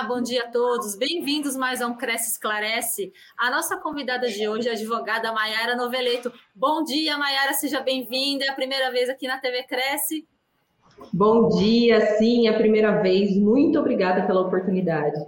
Olá, bom dia a todos. Bem-vindos mais a um Cresce Esclarece. A nossa convidada de hoje é a advogada Maiara Noveleto. Bom dia, Maiara, seja bem-vinda. É a primeira vez aqui na TV Cresce. Bom dia, sim, é a primeira vez. Muito obrigada pela oportunidade.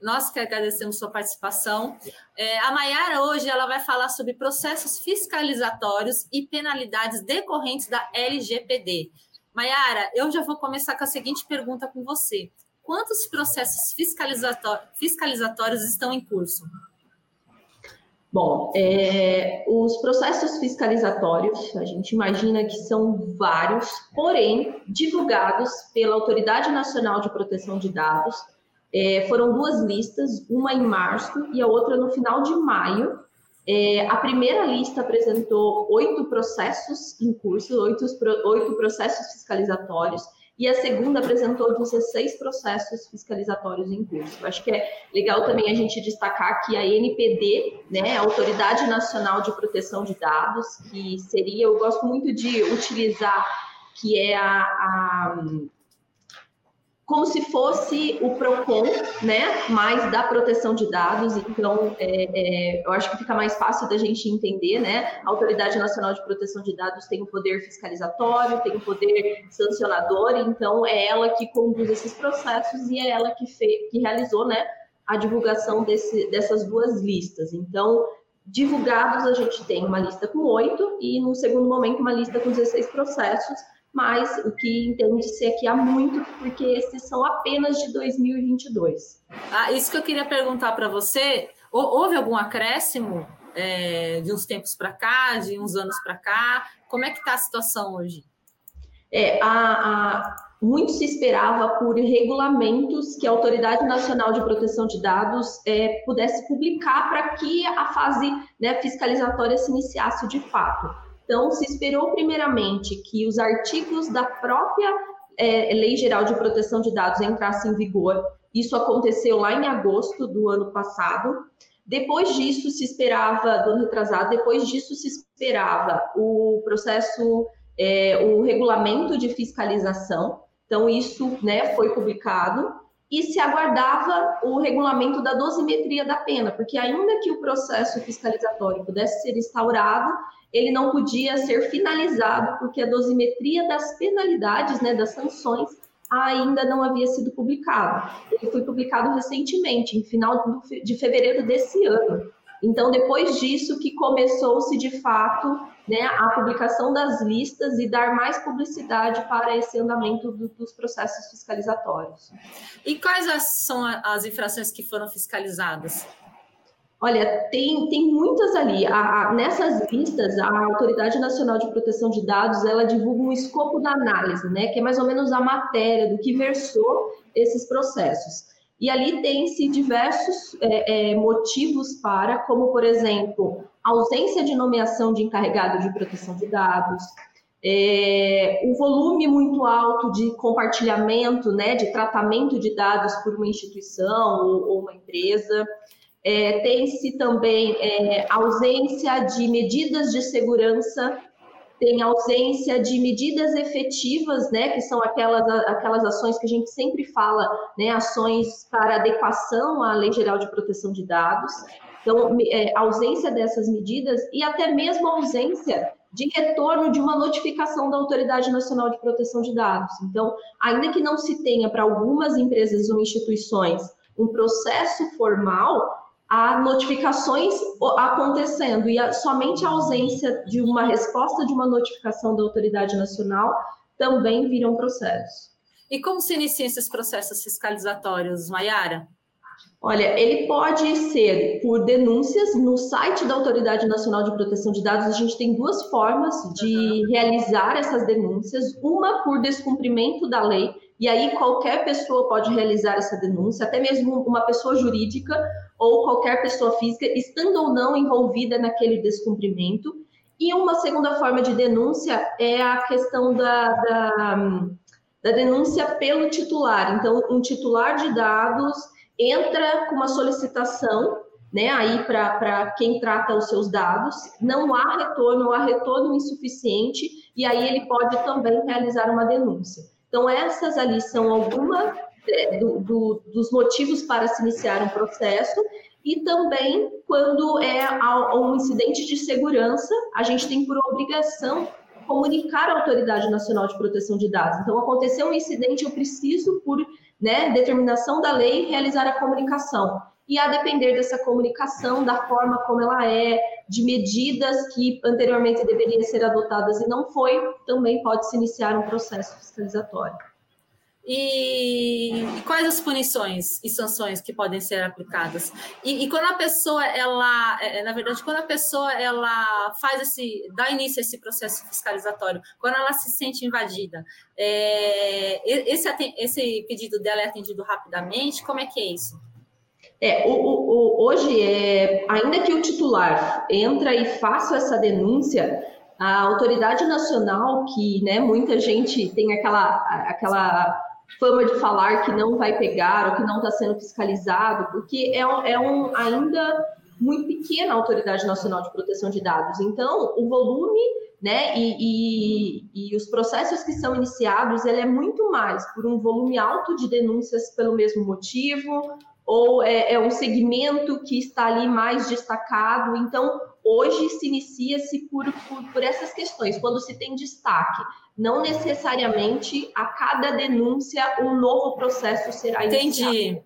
Nós que agradecemos sua participação. É, a Maiara hoje ela vai falar sobre processos fiscalizatórios e penalidades decorrentes da LGPD. Maiara, eu já vou começar com a seguinte pergunta com você. Quantos processos fiscalizatórios estão em curso? Bom, é, os processos fiscalizatórios, a gente imagina que são vários, porém divulgados pela Autoridade Nacional de Proteção de Dados. É, foram duas listas, uma em março e a outra no final de maio. É, a primeira lista apresentou oito processos em curso, oito, oito processos fiscalizatórios, e a segunda apresentou 16 processos fiscalizatórios em curso. Eu acho que é legal também a gente destacar que a NPD, né, a Autoridade Nacional de Proteção de Dados, que seria, eu gosto muito de utilizar, que é a, a como se fosse o PROCON, né, mais da proteção de dados, então é, é, eu acho que fica mais fácil da gente entender, né, a Autoridade Nacional de Proteção de Dados tem o poder fiscalizatório, tem o poder sancionador, então é ela que conduz esses processos e é ela que, fez, que realizou, né, a divulgação desse, dessas duas listas, então divulgados a gente tem uma lista com oito e no segundo momento uma lista com 16 processos, mas o que entende-se aqui há muito, porque esses são apenas de 2022. Ah, isso que eu queria perguntar para você, houve algum acréscimo é, de uns tempos para cá, de uns anos para cá? Como é que está a situação hoje? É, a, a, muito se esperava por regulamentos que a Autoridade Nacional de Proteção de Dados é, pudesse publicar para que a fase né, fiscalizatória se iniciasse de fato. Então, se esperou primeiramente que os artigos da própria é, Lei Geral de Proteção de Dados entrassem em vigor. Isso aconteceu lá em agosto do ano passado. Depois disso, se esperava, do ano retrasado, depois disso se esperava o processo, é, o regulamento de fiscalização. Então, isso né, foi publicado e se aguardava o regulamento da dosimetria da pena, porque ainda que o processo fiscalizatório pudesse ser instaurado, ele não podia ser finalizado, porque a dosimetria das penalidades, né, das sanções, ainda não havia sido publicado. Ele foi publicado recentemente, em final de fevereiro desse ano. Então, depois disso que começou-se de fato né, a publicação das listas e dar mais publicidade para esse andamento do, dos processos fiscalizatórios. E quais as, são as infrações que foram fiscalizadas? Olha, tem, tem muitas ali. A, a, nessas listas, a Autoridade Nacional de Proteção de Dados, ela divulga um escopo da análise, né, que é mais ou menos a matéria do que versou esses processos. E ali tem-se diversos é, é, motivos para, como, por exemplo, ausência de nomeação de encarregado de proteção de dados, é, o volume muito alto de compartilhamento, né, de tratamento de dados por uma instituição ou, ou uma empresa, é, tem-se também é, ausência de medidas de segurança, tem ausência de medidas efetivas, né, que são aquelas, aquelas ações que a gente sempre fala, né, ações para adequação à Lei Geral de Proteção de Dados. Então, é, ausência dessas medidas e até mesmo ausência de retorno de uma notificação da Autoridade Nacional de Proteção de Dados. Então, ainda que não se tenha para algumas empresas ou instituições um processo formal, há notificações acontecendo e a, somente a ausência de uma resposta de uma notificação da autoridade nacional também viram processo. E como se iniciam esses processos fiscalizatórios, Mayara? Olha, ele pode ser por denúncias no site da Autoridade Nacional de Proteção de Dados. A gente tem duas formas de realizar essas denúncias: uma por descumprimento da lei, e aí qualquer pessoa pode realizar essa denúncia, até mesmo uma pessoa jurídica ou qualquer pessoa física, estando ou não envolvida naquele descumprimento. E uma segunda forma de denúncia é a questão da, da, da denúncia pelo titular. Então, um titular de dados entra com uma solicitação né, aí para quem trata os seus dados, não há retorno, há retorno insuficiente, e aí ele pode também realizar uma denúncia. Então, essas ali são alguma, é, do, do, dos motivos para se iniciar um processo e também quando é um incidente de segurança, a gente tem por obrigação comunicar à Autoridade Nacional de Proteção de Dados. Então, aconteceu um incidente, eu preciso, por né, determinação da lei, realizar a comunicação. E a depender dessa comunicação, da forma como ela é, de medidas que anteriormente deveriam ser adotadas e não foi, também pode-se iniciar um processo fiscalizatório. E, e, quais as punições e sanções que podem ser aplicadas? E, e, quando a pessoa, ela, é, é, na verdade, quando a pessoa ela faz esse, dá início a esse processo fiscalizatório, quando ela se sente invadida, é, esse, esse pedido dela é atendido rapidamente? Como é que é isso? É, o, o, hoje, é, ainda que o titular entra e faça essa denúncia, a autoridade nacional, que né, muita gente tem aquela, aquela fama de falar que não vai pegar ou que não está sendo fiscalizado, porque é, é um ainda muito pequena a Autoridade Nacional de Proteção de Dados. Então, o volume né, e, e, e, os processos que são iniciados, ele é muito mais por um volume alto de denúncias pelo mesmo motivo, ou é, é um segmento que está ali mais destacado. Então, hoje se inicia-se por, por, por, essas questões, quando se tem destaque. Não necessariamente a cada denúncia um novo processo será iniciado. Entendi.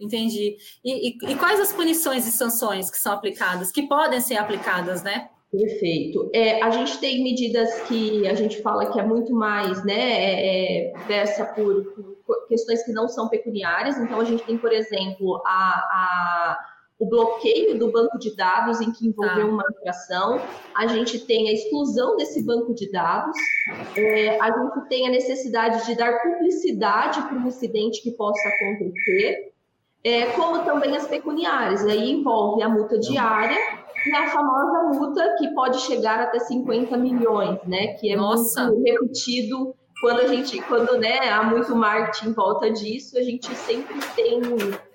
Entendi. E, e, e, quais as punições e sanções que são aplicadas, que podem ser aplicadas, né? Perfeito. É, a gente tem medidas que a gente fala que é muito mais, né, é, é versa por, por, questões que não são pecuniárias. Então, a gente tem, por exemplo, a, a o bloqueio do banco de dados em que envolveu tá. uma infração, a gente tem a exclusão desse banco de dados, é, a gente tem a necessidade de dar publicidade para um incidente que possa acontecer, é, como também as pecuniárias, aí envolve a multa diária e a famosa multa que pode chegar até 50 milhões, né? Que é Nossa. muito repetido quando a gente, quando né, há muito marketing em volta disso, a gente sempre tem,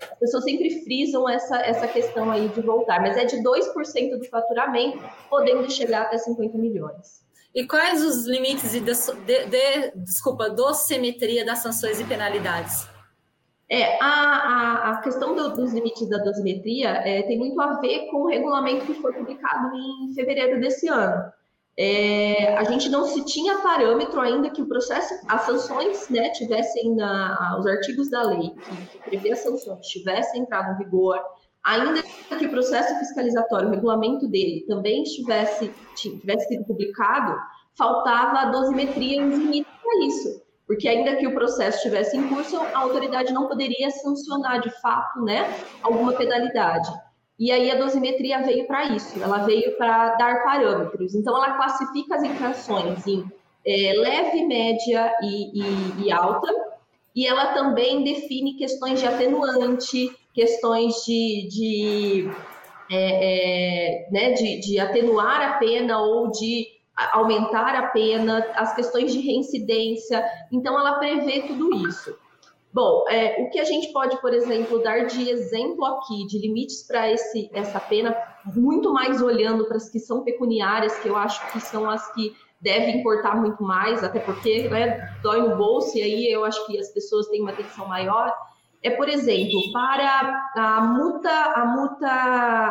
as pessoas sempre frisam essa, essa questão aí de voltar, mas é de 2% do faturamento, podendo chegar até 50 milhões. E quais os limites de, de, de desculpa, dosimetria das sanções e penalidades? É, a, a, a questão do, dos limites da dosimetria é, tem muito a ver com o regulamento que foi publicado em fevereiro desse ano. É, a gente não se tinha parâmetro ainda que o processo, as sanções, né, tivessem na, os artigos da lei que, que prevê as sanções tivessem entrado em vigor, ainda que o processo fiscalizatório, o regulamento dele também estivesse tivesse sido publicado, faltava a dosimetria e os limites para isso porque ainda que o processo estivesse em curso, a autoridade não poderia sancionar de fato, né, alguma penalidade. E aí a dosimetria veio para isso, ela veio para dar parâmetros. Então ela classifica as infrações em é, leve, média e, e, e, alta, e ela também define questões de atenuante, questões de, de, é, é, né, de, de atenuar a pena ou de aumentar a pena, as questões de reincidência. Então, ela prevê tudo isso. Bom, é, o que a gente pode, por exemplo, dar de exemplo aqui, de limites para essa pena, muito mais olhando para as que são pecuniárias, que eu acho que são as que devem importar muito mais, até porque né, dói no bolso, e aí eu acho que as pessoas têm uma atenção maior é, por exemplo, para a multa, a multa,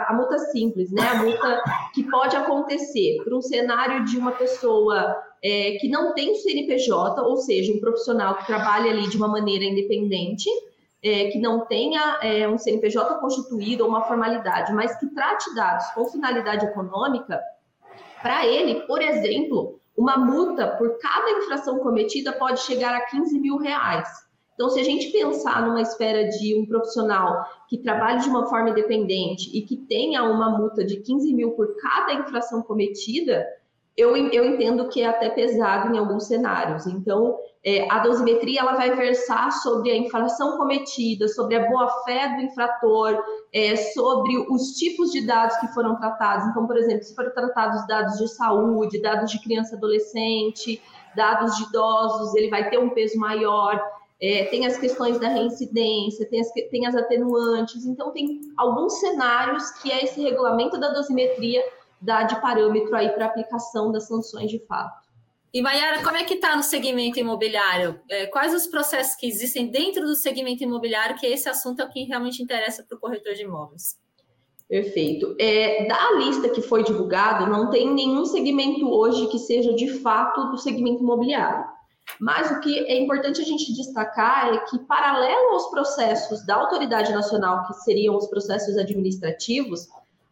a multa simples, né? A multa que pode acontecer para um cenário de uma pessoa é, que não tem CNPJ, ou seja, um profissional que trabalha ali de uma maneira independente, é, que não tenha é, um CNPJ constituído ou uma formalidade, mas que trate dados com finalidade econômica, para ele, por exemplo, uma multa por cada infração cometida pode chegar a 15 mil reais. Então, se a gente pensar numa esfera de um profissional que trabalhe de uma forma independente e que tenha uma multa de 15 mil por cada infração cometida, eu, eu entendo que é até pesado em alguns cenários. Então, é, a dosimetria ela vai versar sobre a infração cometida, sobre a boa-fé do infrator, é, sobre os tipos de dados que foram tratados. Então, por exemplo, se foram tratados dados de saúde, dados de criança e adolescente, dados de idosos, ele vai ter um peso maior. É, tem as questões da reincidência, tem as, tem as atenuantes, então tem alguns cenários que é esse regulamento da dosimetria dá de parâmetro aí para aplicação das sanções de fato. E Mayara, como é que está no segmento imobiliário? É, quais os processos que existem dentro do segmento imobiliário, que esse assunto é o que realmente interessa para o corretor de imóveis? Perfeito. É, da lista que foi divulgada, não tem nenhum segmento hoje que seja de fato do segmento imobiliário. Mas o que é importante a gente destacar é que, paralelo aos processos da autoridade nacional, que seriam os processos administrativos,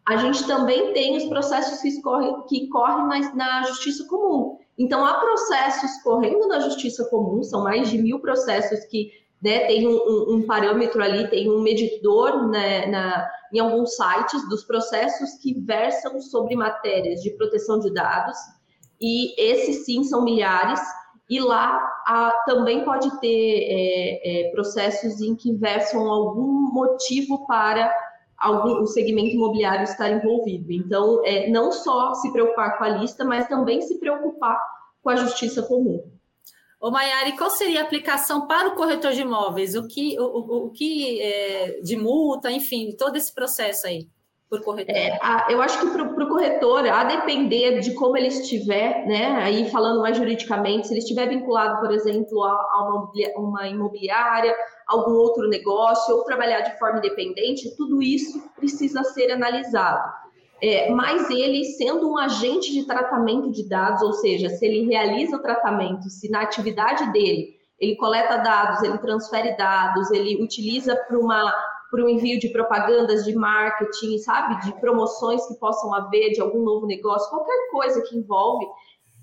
a gente também tem os processos que correm, que correm na, na justiça comum. Então, há processos correndo na justiça comum, são mais de mil processos que né, tem um, um, um parâmetro ali, tem um medidor né, na, em alguns sites dos processos que versam sobre matérias de proteção de dados, e esses sim são milhares, e lá a, também pode ter é, é, processos em que versam algum motivo para algum, o segmento imobiliário estar envolvido. Então, é, não só se preocupar com a lista, mas também se preocupar com a justiça comum. Ô, Maiara, qual seria a aplicação para o corretor de imóveis? O que, o, o, o que é, de multa, enfim, todo esse processo aí? Por corretor? É, a, eu acho que para o corretor, a depender de como ele estiver, né, aí falando mais juridicamente, se ele estiver vinculado, por exemplo, a, a uma, imobiliária, algum outro negócio, ou trabalhar de forma independente, tudo isso precisa ser analisado. É, mas ele, sendo um agente de tratamento de dados, ou seja, se ele realiza o tratamento, se na atividade dele ele coleta dados, ele transfere dados, ele utiliza para uma para o envio de propagandas de marketing, sabe, de promoções que possam haver de algum novo negócio, qualquer coisa que envolve,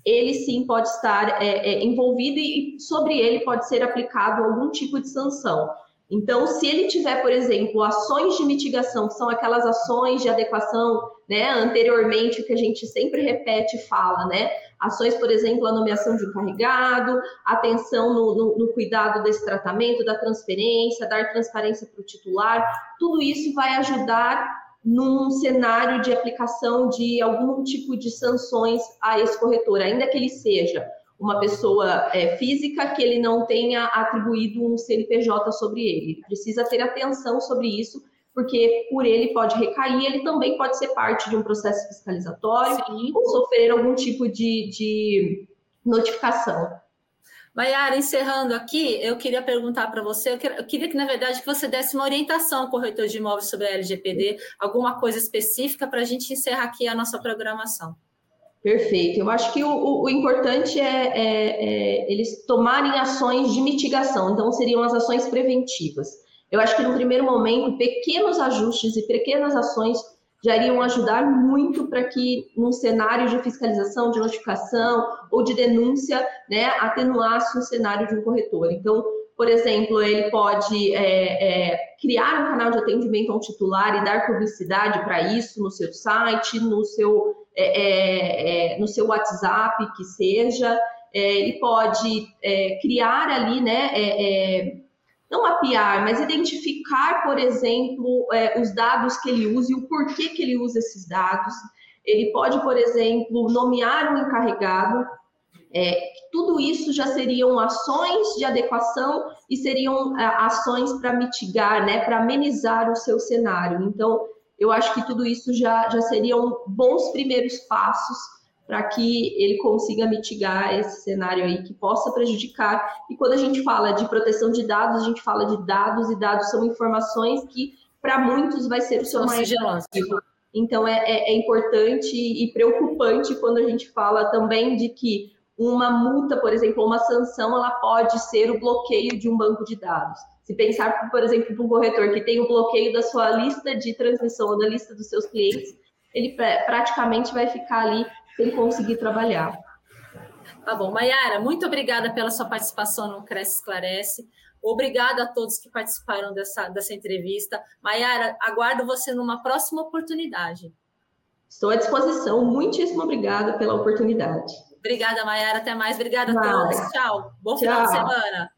ele sim pode estar é, é, envolvido e, e sobre ele pode ser aplicado algum tipo de sanção. Então, se ele tiver, por exemplo, ações de mitigação, que são aquelas ações de adequação, né, anteriormente, que a gente sempre repete e fala, né? Ações, por exemplo, a nomeação de encarregado, atenção no, no, no cuidado desse tratamento, da transferência, dar transparência para o titular, tudo isso vai ajudar num cenário de aplicação de algum tipo de sanções a esse corretor, ainda que ele seja uma pessoa é, física que ele não tenha atribuído um CNPJ sobre ele. Ele precisa ter atenção sobre isso, porque por ele pode recair, ele também pode ser parte de um processo fiscalizatório Sim. ou sofrer algum tipo de, de notificação. Maiara, encerrando aqui, eu queria perguntar para você, eu queria, eu queria, que, na verdade, que você desse uma orientação ao corretor de imóveis sobre a LGPD, alguma coisa específica para a gente encerrar aqui a nossa programação. Perfeito. Eu acho que o, o, o importante é, é, é, eles tomarem ações de mitigação, então seriam as ações preventivas. Eu acho que no primeiro momento, pequenos ajustes e pequenas ações já iriam ajudar muito para que, num cenário de fiscalização, de notificação ou de denúncia, né, atenuasse o cenário de um corretor. Então, por exemplo, ele pode é, é, criar um canal de atendimento ao titular e dar publicidade para isso no seu site, no seu, é, é, é no seu WhatsApp, que seja. É, ele pode criar ali, né? não mapear, mas identificar, por exemplo, os dados que ele usa e o porquê que ele usa esses dados. Ele pode, por exemplo, nomear um encarregado é, tudo isso já seriam ações de adequação e seriam é, ações para mitigar, né, para amenizar o seu cenário. Então, eu acho que tudo isso já, já seriam bons primeiros passos para que ele consiga mitigar esse cenário aí que possa prejudicar. E quando a gente fala de proteção de dados, a gente fala de dados e dados são informações que para muitos vai ser o seu maior Então é, é, é importante e preocupante quando a gente fala também de que uma multa, por exemplo, uma sanção, ela pode ser o bloqueio de um banco de dados. Se pensar, por exemplo, para um corretor que tem o bloqueio da sua lista de transmissão ou da lista dos seus clientes, ele praticamente vai ficar ali sem conseguir trabalhar. Tá bom. Mayara, muito obrigada pela sua participação no Cresce Esclarece. Obrigada a todos que participaram dessa, dessa entrevista. Mayara, aguardo você numa próxima oportunidade. Estou à disposição. Muitíssimo obrigada pela oportunidade. Obrigada, Mayara. Até mais. Obrigada a todos. Tchau. Bom Tchau. final de semana.